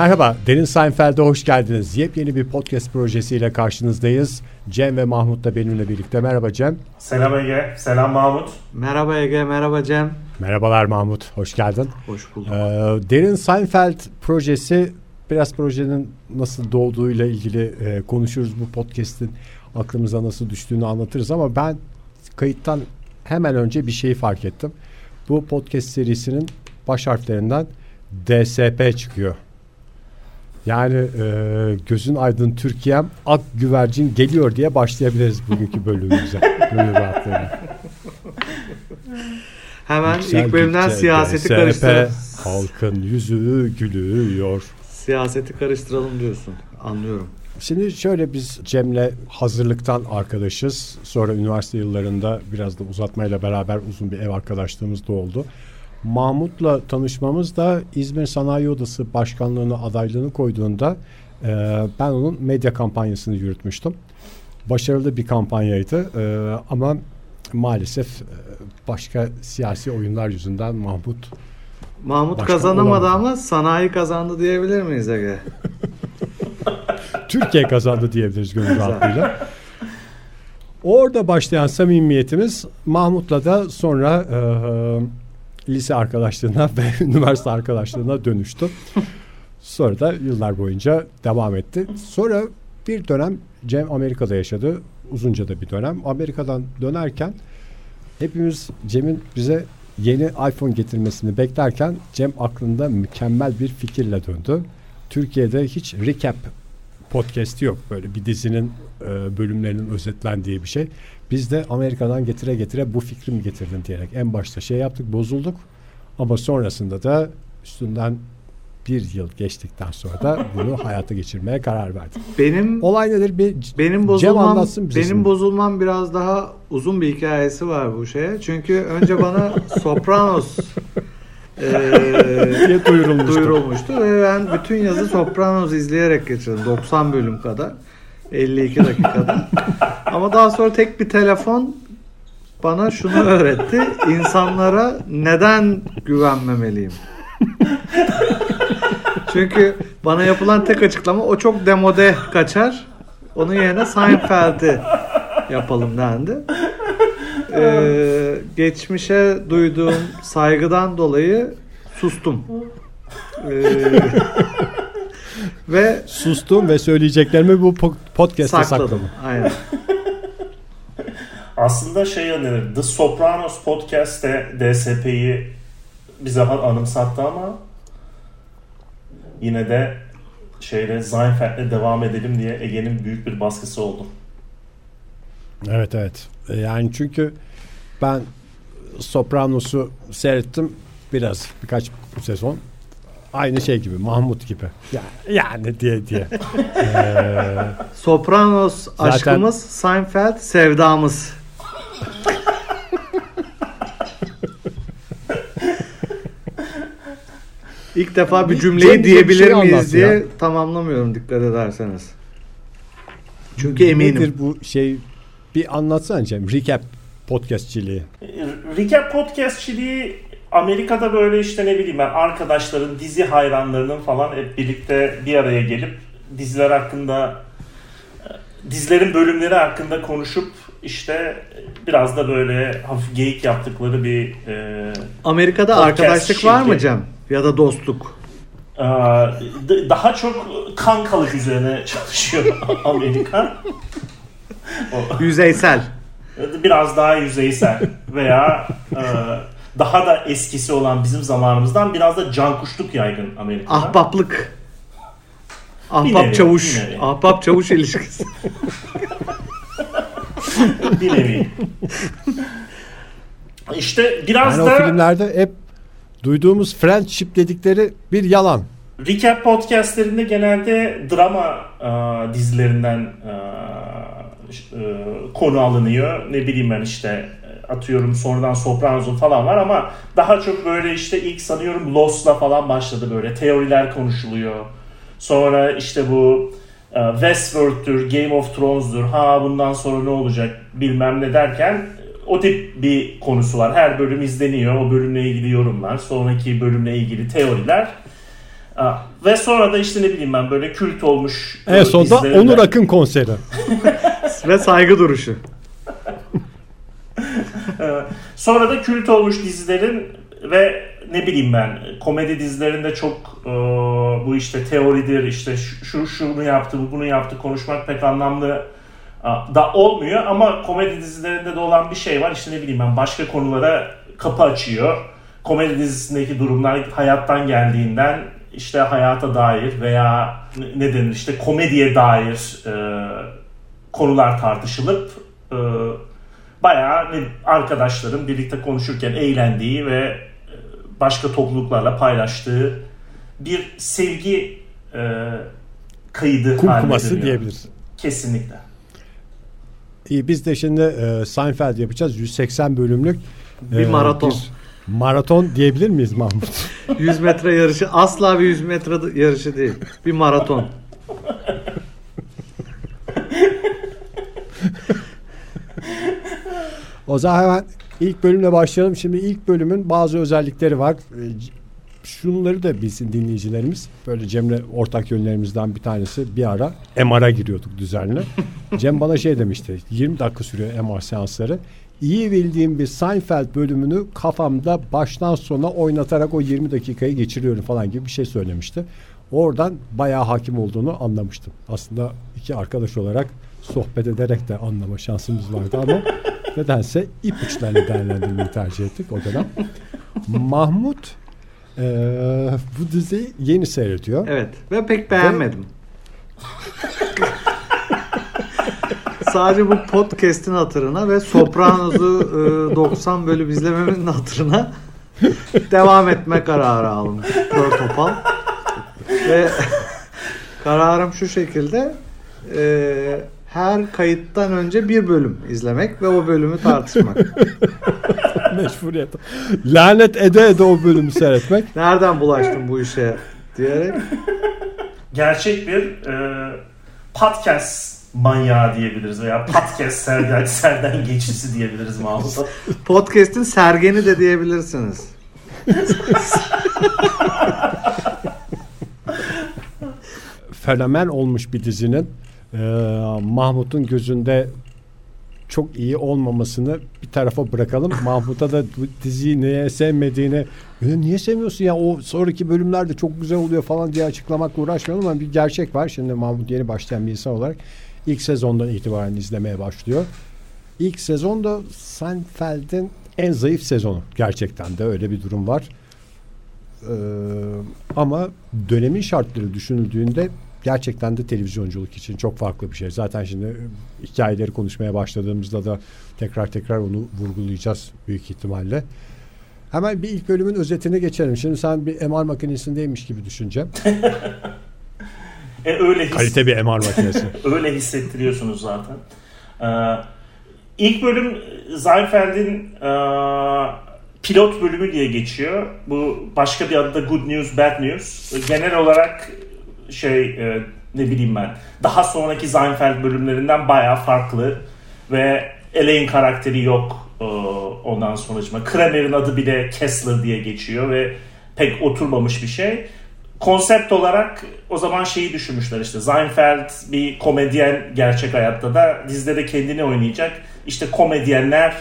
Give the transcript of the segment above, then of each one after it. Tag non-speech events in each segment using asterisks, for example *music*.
Merhaba, Derin Seinfeld'e hoş geldiniz. Yepyeni bir podcast projesiyle karşınızdayız. Cem ve Mahmut da benimle birlikte. Merhaba Cem. Selam Ege, selam Mahmut. Merhaba Ege, merhaba Cem. Merhabalar Mahmut, hoş geldin. Hoş bulduk. Ee, Derin Seinfeld projesi biraz projenin nasıl doğduğuyla ilgili e, konuşuruz. Bu podcast'in aklımıza nasıl düştüğünü anlatırız ama ben kayıttan hemen önce bir şeyi fark ettim. Bu podcast serisinin baş harflerinden DSP çıkıyor. Yani e, gözün aydın Türkiye'm ak güvercin geliyor diye başlayabiliriz bugünkü *laughs* bölümümüze. Gönül rahatlığıyla. Hemen Yüksel ilk bölümden siyaseti DSP, karıştıralım. Halkın yüzü gülüyor. Siyaseti karıştıralım diyorsun. Anlıyorum. Şimdi şöyle biz Cem'le hazırlıktan arkadaşız. Sonra üniversite yıllarında biraz da uzatmayla beraber uzun bir ev arkadaşlığımız da oldu. Mahmut'la tanışmamız da İzmir Sanayi Odası Başkanlığı'na adaylığını koyduğunda e, ben onun medya kampanyasını yürütmüştüm. Başarılı bir kampanyaydı e, ama maalesef e, başka siyasi oyunlar yüzünden Mahmut Mahmut Başkan kazanamadı olamadı. ama sanayi kazandı diyebilir miyiz Ege? *laughs* Türkiye kazandı diyebiliriz gönül rahatlığıyla. Orada başlayan samimiyetimiz Mahmut'la da sonra e, lise arkadaşlığına ve *laughs* üniversite arkadaşlığına dönüştü. Sonra da yıllar boyunca devam etti. Sonra bir dönem Cem Amerika'da yaşadı. Uzunca da bir dönem. Amerika'dan dönerken hepimiz Cem'in bize yeni iPhone getirmesini beklerken Cem aklında mükemmel bir fikirle döndü. Türkiye'de hiç recap podcast'i yok. Böyle bir dizinin e, bölümlerinin özetlendiği bir şey. Biz de Amerika'dan getire getire bu fikri mi getirdin diyerek en başta şey yaptık bozulduk. Ama sonrasında da üstünden bir yıl geçtikten sonra da bunu *laughs* hayata geçirmeye karar verdik. Benim Olay nedir? Bir benim Cem bozulmam anlatsın bize benim şimdi. bozulmam biraz daha uzun bir hikayesi var bu şeye. Çünkü önce bana *laughs* Sopranos *laughs* diye duyurulmuştu. duyurulmuştu ve ben bütün yazı Sopranos izleyerek geçirdim. 90 bölüm kadar. 52 dakikada. *laughs* Ama daha sonra tek bir telefon bana şunu öğretti. İnsanlara neden güvenmemeliyim? *laughs* Çünkü bana yapılan tek açıklama o çok demode kaçar. Onun yerine Seinfeld'i yapalım dendi. Ee, geçmişe duyduğum saygıdan dolayı sustum. Ee, *laughs* ve Sustum ve söyleyeceklerimi bu po- podcast'te sakladım. sakladım. Aynen. *laughs* Aslında şey önerir, The Sopranos Podcast'te DSP'yi bize anımsattı ama yine de şeyle Seinfeld'le devam edelim diye Ege'nin büyük bir baskısı oldu. Evet evet. E, Yani çünkü ben Sopranos'u seyrettim biraz birkaç sezon. Aynı şey gibi Mahmut gibi. Ya, yani diye diye. *laughs* Ee, Sopranos Zaten- aşkımız, Seinfeld sevdamız. İlk defa bir cümleyi Cem diyebilir şey miyiz diye ya. tamamlamıyorum dikkat ederseniz. Çünkü eminim. Nedir bu şey bir anlatsana Cem. Recap podcastçiliği. Recap podcastçiliği Amerika'da böyle işte ne bileyim ben arkadaşların, dizi hayranlarının falan hep birlikte bir araya gelip diziler hakkında dizilerin bölümleri hakkında konuşup işte biraz da böyle hafif geyik yaptıkları bir e, Amerika'da arkadaşlık var mı. Cem? Ya da dostluk. e, d- daha çok kankalık üzerine *laughs* çalışıyor Amerika. Yüzeysel. biraz daha yüzeysel veya e, daha da eskisi olan bizim zamanımızdan biraz da cankuşluk yaygın Amerika'da. Ahbaplık. Ahbap nevi, çavuş. nevi. Ahbap çavuş ilişkisi. *laughs* bir nevi. İşte biraz Yani o da filmlerde hep duyduğumuz friendship dedikleri bir yalan. recap podcastlerinde genelde drama e, dizilerinden e, e, konu alınıyor. Ne bileyim ben işte atıyorum sonradan Sopranos'un falan var ama daha çok böyle işte ilk sanıyorum Lost'la falan başladı böyle teoriler konuşuluyor. Sonra işte bu e, Westworld'tür, Game of Thrones'dur. Ha bundan sonra ne olacak bilmem ne derken o tip bir konusu var. Her bölüm izleniyor. O bölümle ilgili yorumlar, sonraki bölümle ilgili teoriler. Ve sonra da işte ne bileyim ben böyle kült olmuş. En sonunda Onur Akın konseri. *laughs* Ve saygı duruşu. Sonra da kült olmuş dizilerin ve ne bileyim ben komedi dizilerinde çok e, bu işte teoridir işte şu şunu yaptı bu bunu yaptı konuşmak pek anlamlı da olmuyor ama komedi dizilerinde de olan bir şey var işte ne bileyim ben başka konulara kapı açıyor. Komedi dizisindeki durumlar hayattan geldiğinden işte hayata dair veya ne denir işte komediye dair e, konular tartışılıp e, bayağı arkadaşların birlikte konuşurken eğlendiği ve e, başka topluluklarla paylaştığı bir sevgi e, kaydı Kumkuması diyebiliriz. Kesinlikle. İyi biz de şimdi e, Seinfeld yapacağız. 180 bölümlük bir e, maraton. Bir maraton diyebilir miyiz Mahmut? *laughs* 100 metre yarışı asla bir 100 metre yarışı değil. Bir maraton. *laughs* o zaman hemen ilk bölümle başlayalım. Şimdi ilk bölümün bazı özellikleri var. E, şunları da bilsin dinleyicilerimiz. Böyle Cem'le ortak yönlerimizden bir tanesi bir ara MR'a giriyorduk düzenli. *laughs* Cem bana şey demişti. 20 dakika sürüyor MR seansları. İyi bildiğim bir Seinfeld bölümünü kafamda baştan sona oynatarak o 20 dakikayı geçiriyorum falan gibi bir şey söylemişti. Oradan bayağı hakim olduğunu anlamıştım. Aslında iki arkadaş olarak sohbet ederek de anlama şansımız vardı ama *laughs* nedense ipuçlarını değerlendirmeyi tercih ettik o dönem. Mahmut ee, bu diziyi yeni seyrediyor. Evet ve pek beğenmedim. *laughs* Sadece bu podcast'in hatırına ve Sopranos'u e, 90 bölüm izlememin hatırına devam etme kararı aldım. Kör topal. ve *laughs* kararım şu şekilde e, her kayıttan önce bir bölüm izlemek ve o bölümü tartışmak. *laughs* Meşburiyet. Lanet ede ede o bölümü seyretmek. Nereden bulaştım bu işe diyerek. Gerçek bir e, podcast manyağı diyebiliriz veya podcast *laughs* serden, serden geçisi diyebiliriz Mahmut'a. Podcast'in sergeni de diyebilirsiniz. Fenomen olmuş bir dizinin e, Mahmut'un gözünde çok iyi olmamasını bir tarafa bırakalım. *laughs* Mahmut'a da bu diziyi niye sevmediğini niye sevmiyorsun ya o sonraki bölümlerde çok güzel oluyor falan diye açıklamakla uğraşmayalım ama bir gerçek var. Şimdi Mahmut yeni başlayan bir insan olarak ilk sezondan itibaren izlemeye başlıyor. İlk sezonda Seinfeld'in en zayıf sezonu. Gerçekten de öyle bir durum var. Ee, ama dönemin şartları düşünüldüğünde gerçekten de televizyonculuk için çok farklı bir şey. Zaten şimdi hikayeleri konuşmaya başladığımızda da tekrar tekrar onu vurgulayacağız büyük ihtimalle. Hemen bir ilk bölümün özetine geçelim. Şimdi sen bir MR makinesindeymiş gibi düşüneceğim. *laughs* e, öyle his... Kalite bir MR makinesi. *laughs* öyle hissettiriyorsunuz zaten. Ee, ilk bölüm Seinfeld'in e, pilot bölümü diye geçiyor. Bu başka bir adı da Good News, Bad News. Genel olarak şey e, ne bileyim ben daha sonraki Seinfeld bölümlerinden baya farklı ve Elaine karakteri yok e, ondan sonucuma. Kramer'in adı bile Kessler diye geçiyor ve pek oturmamış bir şey. Konsept olarak o zaman şeyi düşünmüşler işte Seinfeld bir komedyen gerçek hayatta da dizide de kendini oynayacak. İşte komedyenler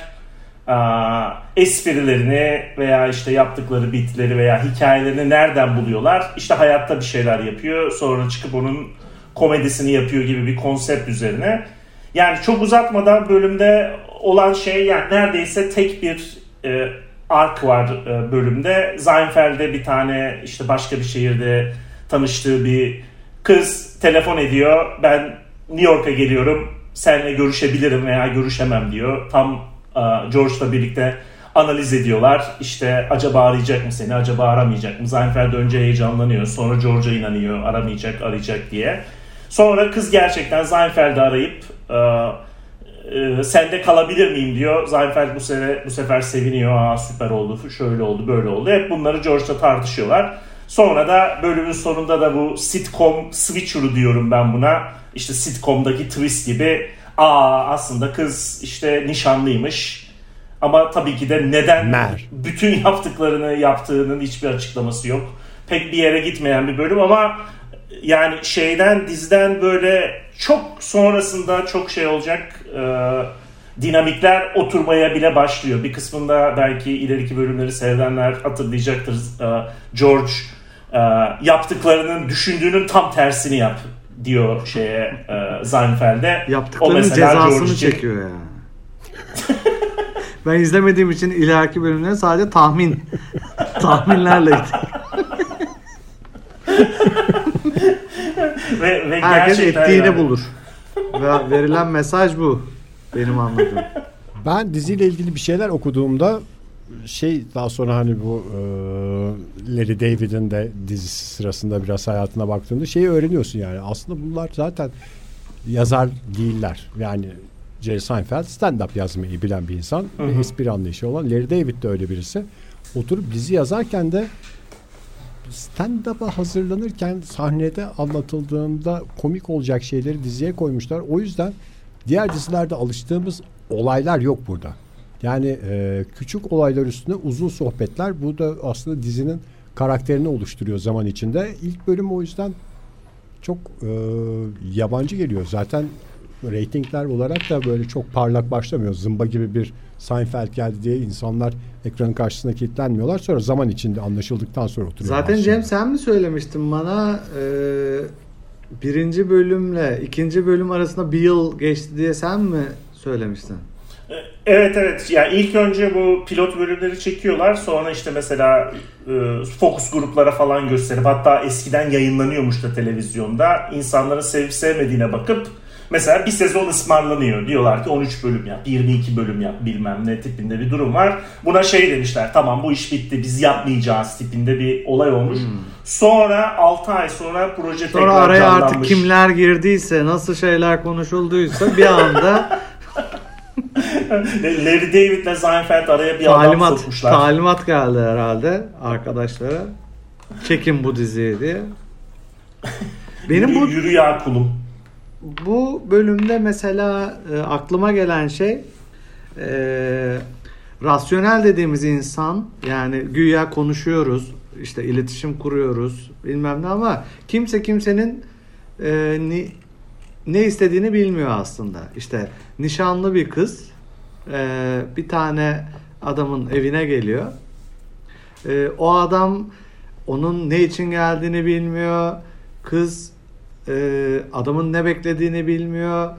esprilerini veya işte yaptıkları bitleri veya hikayelerini nereden buluyorlar? İşte hayatta bir şeyler yapıyor. Sonra çıkıp onun komedisini yapıyor gibi bir konsept üzerine. Yani çok uzatmadan bölümde olan şey yani neredeyse tek bir e, ark var e, bölümde. Seinfeld'de bir tane işte başka bir şehirde tanıştığı bir kız telefon ediyor. Ben New York'a geliyorum. Seninle görüşebilirim veya görüşemem diyor. Tam George'la birlikte analiz ediyorlar. İşte acaba arayacak mı seni, acaba aramayacak mı? Seinfeld önce heyecanlanıyor, sonra George'a inanıyor, aramayacak, arayacak diye. Sonra kız gerçekten Seinfeld'i arayıp e, e, sende kalabilir miyim diyor. Seinfeld bu sefer, bu sefer seviniyor. Aa, süper oldu, şöyle oldu, böyle oldu. Hep bunları George'la tartışıyorlar. Sonra da bölümün sonunda da bu sitcom switcher'ı diyorum ben buna. İşte sitcom'daki twist gibi aa aslında kız işte nişanlıymış. Ama tabii ki de neden Mer. bütün yaptıklarını yaptığının hiçbir açıklaması yok. pek bir yere gitmeyen bir bölüm ama yani şeyden dizden böyle çok sonrasında çok şey olacak e, dinamikler oturmaya bile başlıyor. Bir kısmında belki ileriki bölümleri sevenler hatırlayacaktır. E, George e, yaptıklarının düşündüğünün tam tersini yap diyor şeye e, Seinfeld'e. Yaptıklarının cezasını George çekiyor yani. ben izlemediğim için ileriki bölümleri sadece tahmin *laughs* tahminlerle ve, ve Herkes ettiğini yani. bulur. Ve verilen mesaj bu. Benim anladığım. Ben diziyle ilgili bir şeyler okuduğumda şey daha sonra hani bu e, Larry David'in de dizisi sırasında biraz hayatına baktığımda şeyi öğreniyorsun yani. Aslında bunlar zaten yazar değiller. Yani Jerry Seinfeld stand-up yazmayı bilen bir insan. Hı hı. Espri anlayışı olan. Larry David de öyle birisi. Oturup dizi yazarken de stand-up'a hazırlanırken sahnede anlatıldığında komik olacak şeyleri diziye koymuşlar. O yüzden diğer dizilerde alıştığımız olaylar yok burada. Yani e, küçük olaylar üstüne uzun sohbetler. Bu da aslında dizinin karakterini oluşturuyor zaman içinde. İlk bölüm o yüzden çok e, yabancı geliyor. Zaten reytingler olarak da böyle çok parlak başlamıyor. Zımba gibi bir Seinfeld geldi diye insanlar ekranın karşısına kilitlenmiyorlar. Sonra zaman içinde anlaşıldıktan sonra oturuyor. Zaten aslında. Cem sen mi söylemiştin bana e, birinci bölümle ikinci bölüm arasında bir yıl geçti diye sen mi söylemiştin? Evet evet. Yani ilk önce bu pilot bölümleri çekiyorlar. Sonra işte mesela e, fokus gruplara falan gösterip hatta eskiden yayınlanıyormuş da televizyonda. insanların sevip sevmediğine bakıp Mesela bir sezon ısmarlanıyor. Diyorlar ki 13 bölüm yap, 22 bölüm yap bilmem ne tipinde bir durum var. Buna şey demişler tamam bu iş bitti biz yapmayacağız tipinde bir olay olmuş. Hmm. Sonra 6 ay sonra proje sonra tekrar araya canlanmış. artık kimler girdiyse nasıl şeyler konuşulduysa bir anda *laughs* *laughs* Larry David ile Seinfeld araya bir talimat, adam sokmuşlar. Talimat geldi herhalde arkadaşlara. Çekin bu diziyi diye. Benim yürü, bu yürü ya kulum bu bölümde mesela e, aklıma gelen şey e, rasyonel dediğimiz insan yani güya konuşuyoruz işte iletişim kuruyoruz bilmem ne ama kimse kimsenin e, ni, ne istediğini bilmiyor aslında. İşte nişanlı bir kız e, bir tane adamın evine geliyor. E, o adam onun ne için geldiğini bilmiyor. Kız e, adamın ne beklediğini bilmiyor.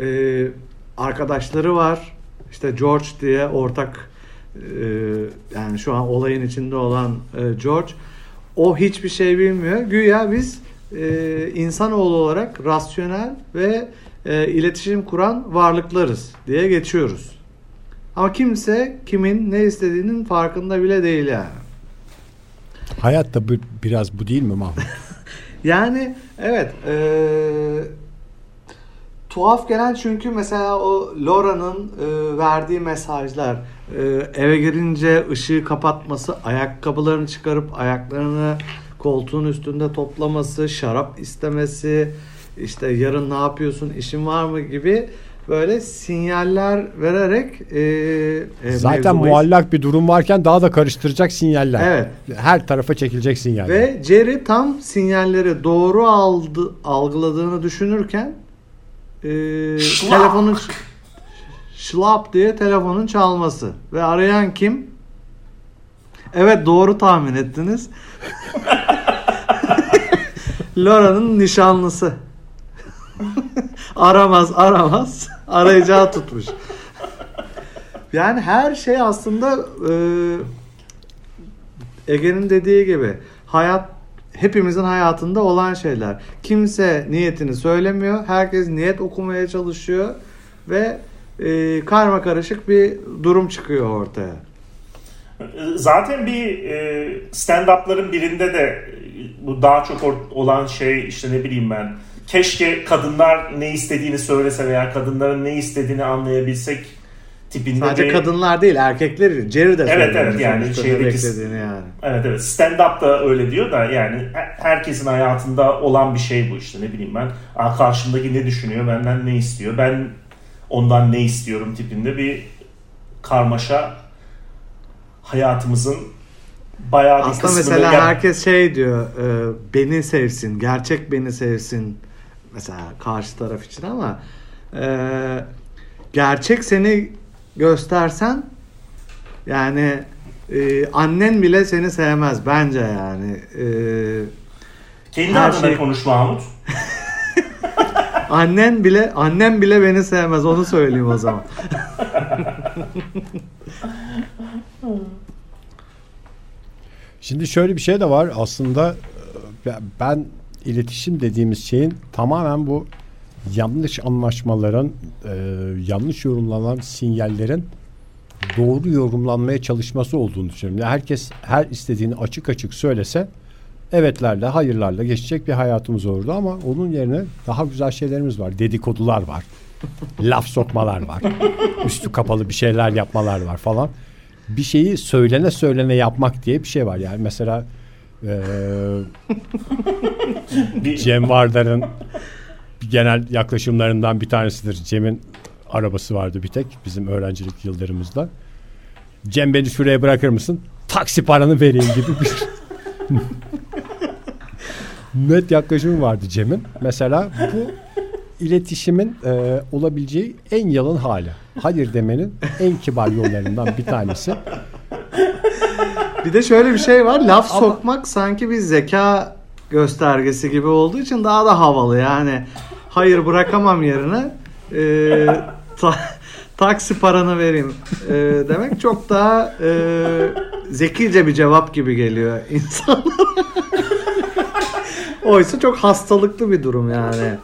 E, arkadaşları var. İşte George diye ortak e, yani şu an olayın içinde olan e, George. O hiçbir şey bilmiyor. Güya biz e, insanoğlu olarak rasyonel ve e, iletişim kuran varlıklarız diye geçiyoruz. Ama kimse kimin ne istediğinin farkında bile değil yani. Hayat da bu, biraz bu değil mi Mahmut? *laughs* Yani evet e, tuhaf gelen çünkü mesela o Laura'nın e, verdiği mesajlar e, eve girince ışığı kapatması, ayakkabılarını çıkarıp ayaklarını koltuğun üstünde toplaması, şarap istemesi, işte yarın ne yapıyorsun, işin var mı gibi böyle sinyaller vererek e, e, zaten muallak bir durum varken daha da karıştıracak sinyaller. Evet. Her tarafa çekilecek sinyaller. Ve Jerry tam sinyalleri doğru aldı algıladığını düşünürken e, telefonun şlap diye telefonun çalması ve arayan kim? Evet doğru tahmin ettiniz. *laughs* Laura'nın nişanlısı. Aramaz aramaz *laughs* arayacağı tutmuş. Yani her şey aslında e, Ege'nin dediği gibi hayat hepimizin hayatında olan şeyler. Kimse niyetini söylemiyor. Herkes niyet okumaya çalışıyor ve e, karma karışık bir durum çıkıyor ortaya. Zaten bir e, stand-up'ların birinde de bu daha çok olan şey işte ne bileyim ben keşke kadınlar ne istediğini söylese veya kadınların ne istediğini anlayabilsek tipinde Sadece bir... kadınlar değil erkekler Jerry de Evet evet yani şeydeki yani. Evet evet. Stand up da öyle diyor da yani herkesin hayatında olan bir şey bu işte. Ne bileyim ben karşımdaki ne düşünüyor? Benden ne istiyor? Ben ondan ne istiyorum? tipinde bir karmaşa hayatımızın bayağı bir Aslında mesela yani- herkes şey diyor e, beni sevsin, gerçek beni sevsin mesela karşı taraf için ama e, gerçek seni göstersen yani e, annen bile seni sevmez bence yani. E, kendi her adına şey- konuş Mahmut. *laughs* annen bile annem bile beni sevmez onu söyleyeyim o zaman. *laughs* Şimdi şöyle bir şey de var aslında e, ben iletişim dediğimiz şeyin tamamen bu yanlış anlaşmaların e, yanlış yorumlanan sinyallerin doğru yorumlanmaya çalışması olduğunu düşünüyorum. Yani herkes her istediğini açık açık söylese evetlerle hayırlarla geçecek bir hayatımız olurdu ama onun yerine daha güzel şeylerimiz var. Dedikodular var. laf sokmalar var. Üstü kapalı bir şeyler yapmalar var falan. Bir şeyi söylene söylene yapmak diye bir şey var. Yani mesela Bir, Cem Vardar'ın genel yaklaşımlarından bir tanesidir. Cem'in arabası vardı bir tek bizim öğrencilik yıllarımızda. Cem beni şuraya bırakır mısın? Taksi paranı vereyim gibi bir *laughs* net yaklaşımı vardı Cem'in. Mesela bu iletişimin e, olabileceği en yalın hali. Hayır demenin en kibar yollarından bir tanesi. Bir de şöyle bir şey var. Laf sokmak sanki bir zeka göstergesi gibi olduğu için daha da havalı. Yani hayır bırakamam yerine e, ta- taksi paranı vereyim e, demek çok daha e, zekice bir cevap gibi geliyor insanlara. Oysa çok hastalıklı bir durum yani.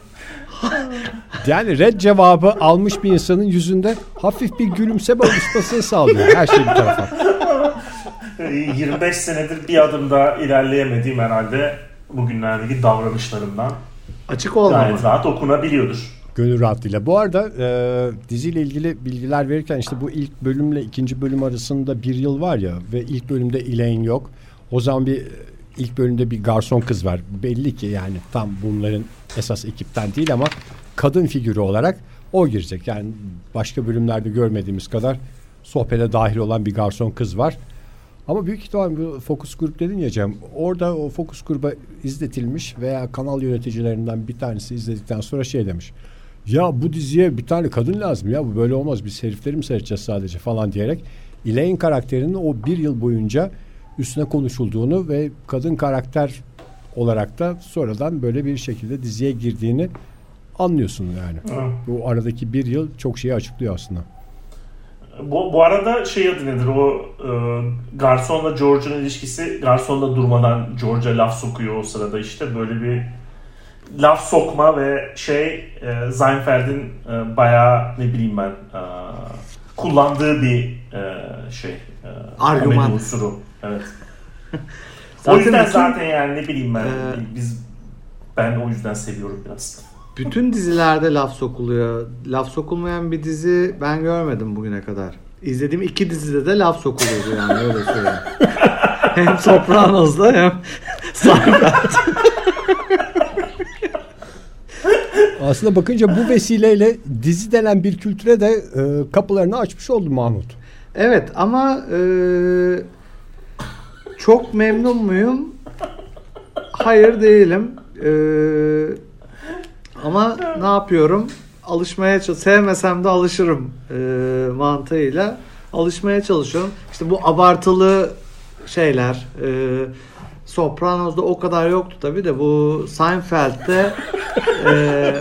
Yani red cevabı almış bir insanın yüzünde hafif bir gülümseme oluşmasını sağlıyor. Her şey bir tarafa. E, 25 senedir bir adım daha ilerleyemediğim herhalde bugünlerdeki davranışlarımdan Açık olmama. gayet rahat okunabiliyordur. Gönül rahatlığıyla. Bu arada e, diziyle ilgili bilgiler verirken işte bu ilk bölümle ikinci bölüm arasında bir yıl var ya ve ilk bölümde Elaine yok. O zaman bir ilk bölümde bir garson kız var. Belli ki yani tam bunların esas ekipten değil ama kadın figürü olarak o girecek. Yani başka bölümlerde görmediğimiz kadar sohbete dahil olan bir garson kız var. Ama büyük ihtimal bu fokus grup dedin ya Cem. Orada o fokus gruba izletilmiş veya kanal yöneticilerinden bir tanesi izledikten sonra şey demiş. Ya bu diziye bir tane kadın lazım ya bu böyle olmaz biz herifleri mi seyredeceğiz sadece falan diyerek Elaine karakterinin o bir yıl boyunca üstüne konuşulduğunu ve kadın karakter olarak da sonradan böyle bir şekilde diziye girdiğini anlıyorsun yani. Hı. Bu aradaki bir yıl çok şeyi açıklıyor aslında. Bu, bu arada şey adı nedir o e, garsonla George'un ilişkisi garson da durmadan George'a laf sokuyor o sırada işte böyle bir laf sokma ve şey e, Seinfeld'in e, bayağı ne bileyim ben e, kullandığı bir e, şey e, Argüman. unsuru. Evet. Zaten *laughs* o yüzden bütün- zaten yani ne bileyim ben Ee, biz ben o yüzden seviyorum biraz. Bütün dizilerde laf sokuluyor. Laf sokulmayan bir dizi ben görmedim bugüne kadar. İzlediğim iki dizide de laf sokuluyordu yani öyle söyleyeyim. *laughs* hem Sopranos'da hem Seinfeld. Aslında bakınca bu vesileyle dizi denen bir kültüre de e, kapılarını açmış oldu Mahmut. Evet ama e, çok memnun muyum? Hayır değilim. E, ama ne yapıyorum? Alışmaya çalış sevmesem de alışırım e, mantığıyla alışmaya çalışıyorum. İşte bu abartılı şeyler e, Sopranos'da o kadar yoktu tabi de bu Seinfeld'de e,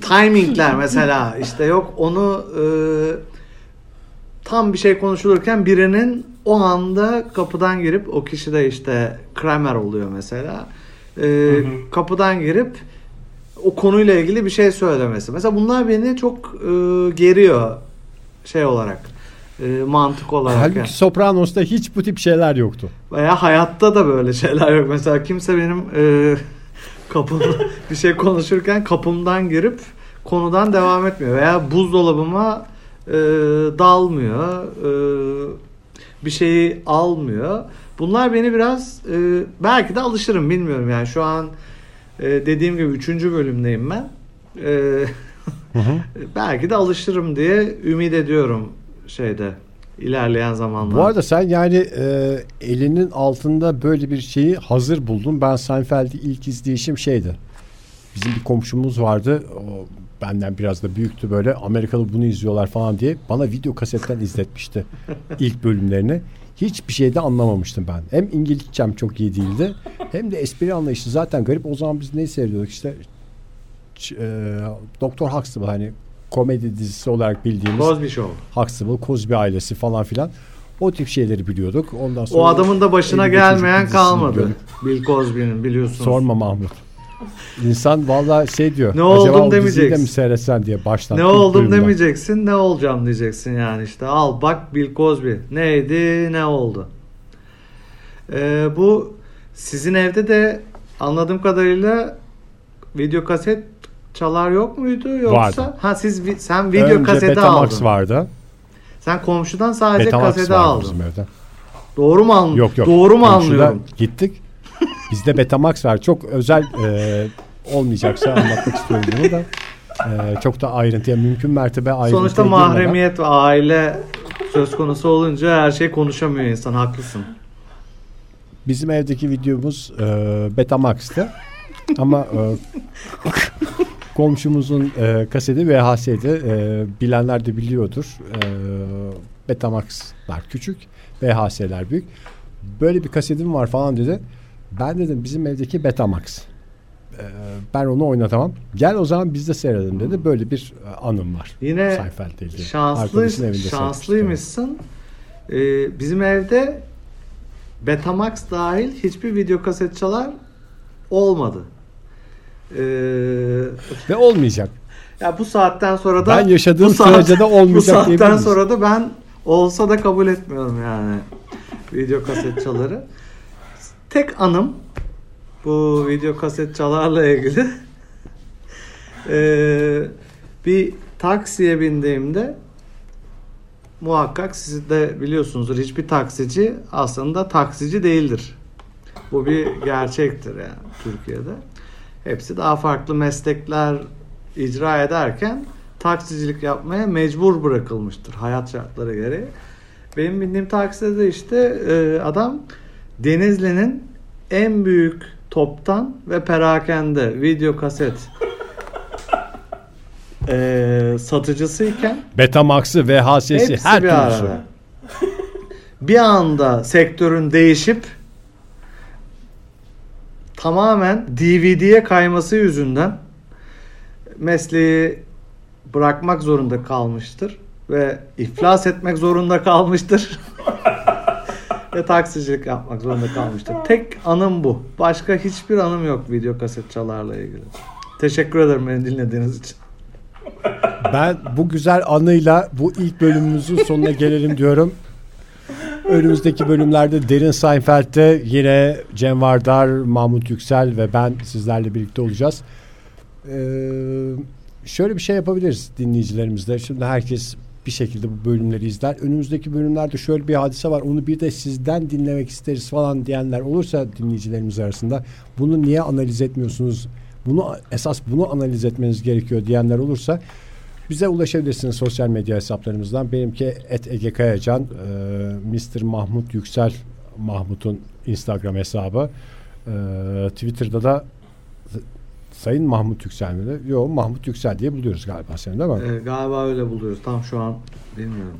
timingler mesela işte yok onu e, tam bir şey konuşulurken birinin o anda kapıdan girip o kişi de işte Kramer oluyor mesela. E, hı. Kapıdan girip o konuyla ilgili bir şey söylemesi. Mesela bunlar beni çok e, geriyor şey olarak. e, mantık olarak. Halbuki yani. Sopranos'ta hiç bu tip şeyler yoktu. Veya hayatta da böyle şeyler yok. Mesela kimse benim e, *laughs* kapım *laughs* bir şey konuşurken kapımdan girip konudan devam etmiyor. Veya buzdolabıma e, dalmıyor. E, bir şeyi almıyor. Bunlar beni biraz e, belki de alışırım bilmiyorum yani şu an e, dediğim gibi 3. bölümdeyim ben. E, *laughs* belki de alışırım diye ümit ediyorum şeyde ilerleyen zamanlarda. Bu arada sen yani e, elinin altında böyle bir şeyi hazır buldun. Ben Seinfeld'i ilk izleyişim şeydi. Bizim bir komşumuz vardı. O benden biraz da büyüktü böyle. Amerikalı bunu izliyorlar falan diye. Bana video kasetten izletmişti *laughs* ilk bölümlerini. Hiçbir şeyde anlamamıştım ben. Hem İngilizcem çok iyi değildi. Hem de espri anlayışı zaten garip. O zaman biz ne seyrediyorduk işte e, Doktor Huxtable hani komedi dizisi olarak bildiğimiz Cosby Show. Huxtable, Cosby ailesi falan filan. O tip şeyleri biliyorduk. Ondan sonra O adamın da başına gelmeyen kalmadı. Bill Cosby'nin biliyorsunuz. Sorma Mahmut. İnsan vallahi şey diyor. Ne oldum diziyi de demeyeceksin. mi seyretsen diye baştan. Ne oldum demeyeceksin, ne olacağım diyeceksin yani işte. Al bak Bill Cosby. Neydi, ne oldu? Ee, bu sizin evde de anladığım kadarıyla video kaset çalar yok muydu yoksa? Vardı. Ha siz sen video Önce kaseti Betamax aldın. vardı. Sen komşudan sadece Betamax kaseti aldın. Doğru mu anlıyorum? Yok yok. Doğru mu Komşuda anlıyorum? Gittik. Bizde Betamax var. Çok özel e, olmayacaksa anlatmak istiyorum bunu da. E, çok da ayrıntıya mümkün mertebe ayrıntıya Sonuçta girmeden- mahremiyet ve aile söz konusu olunca her şey konuşamıyor insan. Haklısın. Bizim evdeki videomuz e, Betamax'tı. Ama e, komşumuzun e, kaseti VHS'ydi. E, bilenler de biliyordur. E, Betamax'lar küçük, VHS'ler büyük. Böyle bir kasetim var falan dedi. Ben dedim bizim evdeki Betamax. Ben onu oynatamam. Gel o zaman biz de seyredelim dedi. Böyle bir e, anım var. Yine. Şanslı, şanslıymışsın. Ee, bizim evde Betamax dahil hiçbir video kaset çalar olmadı. Ee, Ve olmayacak. ya bu saatten sonra da Ben yaşadığım bu saat- sürece de olmayacak Bu saatten sonra da ben olsa da kabul etmiyorum yani video kaset çaları. Tek anım bu video kaset çalarla ilgili *laughs* ee, bir taksiye bindiğimde muhakkak siz de biliyorsunuzdur hiçbir taksici aslında taksici değildir. Bu bir gerçektir yani Türkiye'de. Hepsi daha farklı meslekler icra ederken taksicilik yapmaya mecbur bırakılmıştır hayat şartları gereği. Benim bindiğim takside de işte e, adam Denizli'nin en büyük toptan ve perakende video kaset *laughs* e, satıcısıyken Betamax'ı, VHS'si hepsi her bir türlüsü. arada. Bir anda sektörün değişip tamamen DVD'ye kayması yüzünden mesleği bırakmak zorunda kalmıştır ve iflas etmek zorunda kalmıştır. *laughs* ve taksicilik yapmak zorunda kalmıştır. Tek anım bu. Başka hiçbir anım yok video kaset çalarla ilgili. Teşekkür ederim beni dinlediğiniz için. Ben bu güzel anıyla bu ilk bölümümüzün sonuna gelelim diyorum. Önümüzdeki bölümlerde Derin Seinfeld'de yine Cem Vardar, Mahmut Yüksel ve ben sizlerle birlikte olacağız. Ee, şöyle bir şey yapabiliriz dinleyicilerimizle. Şimdi herkes bir şekilde bu bölümleri izler. Önümüzdeki bölümlerde şöyle bir hadise var. Onu bir de sizden dinlemek isteriz falan diyenler olursa dinleyicilerimiz arasında bunu niye analiz etmiyorsunuz? Bunu esas bunu analiz etmeniz gerekiyor diyenler olursa bize ulaşabilirsiniz sosyal medya hesaplarımızdan. Benimki et Ege Kayacan, Mr. Mahmut Yüksel Mahmut'un Instagram hesabı. Twitter'da da Sayın Mahmut Yüksel mi? Yok Mahmut Yüksel diye buluyoruz galiba seni değil mi? Ee, galiba öyle buluyoruz. Tam şu an bilmiyorum.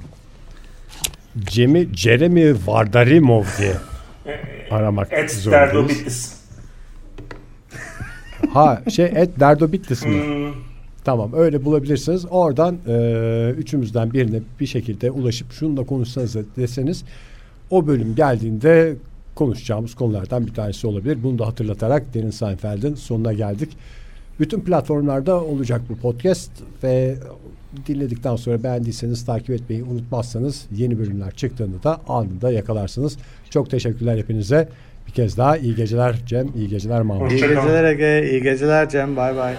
Cem'i Jeremy Vardarimov diye *laughs* aramak Et zorundayız. Ha şey et Derdo Bitlis mi? Hmm, Tamam öyle bulabilirsiniz. Oradan e, üçümüzden birine bir şekilde ulaşıp şunu da konuşsanız deseniz o bölüm geldiğinde konuşacağımız konulardan bir tanesi olabilir. Bunu da hatırlatarak Derin Seinfeld'in sonuna geldik. Bütün platformlarda olacak bu podcast ve dinledikten sonra beğendiyseniz takip etmeyi unutmazsanız yeni bölümler çıktığında da anında yakalarsınız. Çok teşekkürler hepinize. Bir kez daha iyi geceler Cem, iyi geceler Mahmut. İyi geceler Ege, iyi geceler Cem. Bay bay.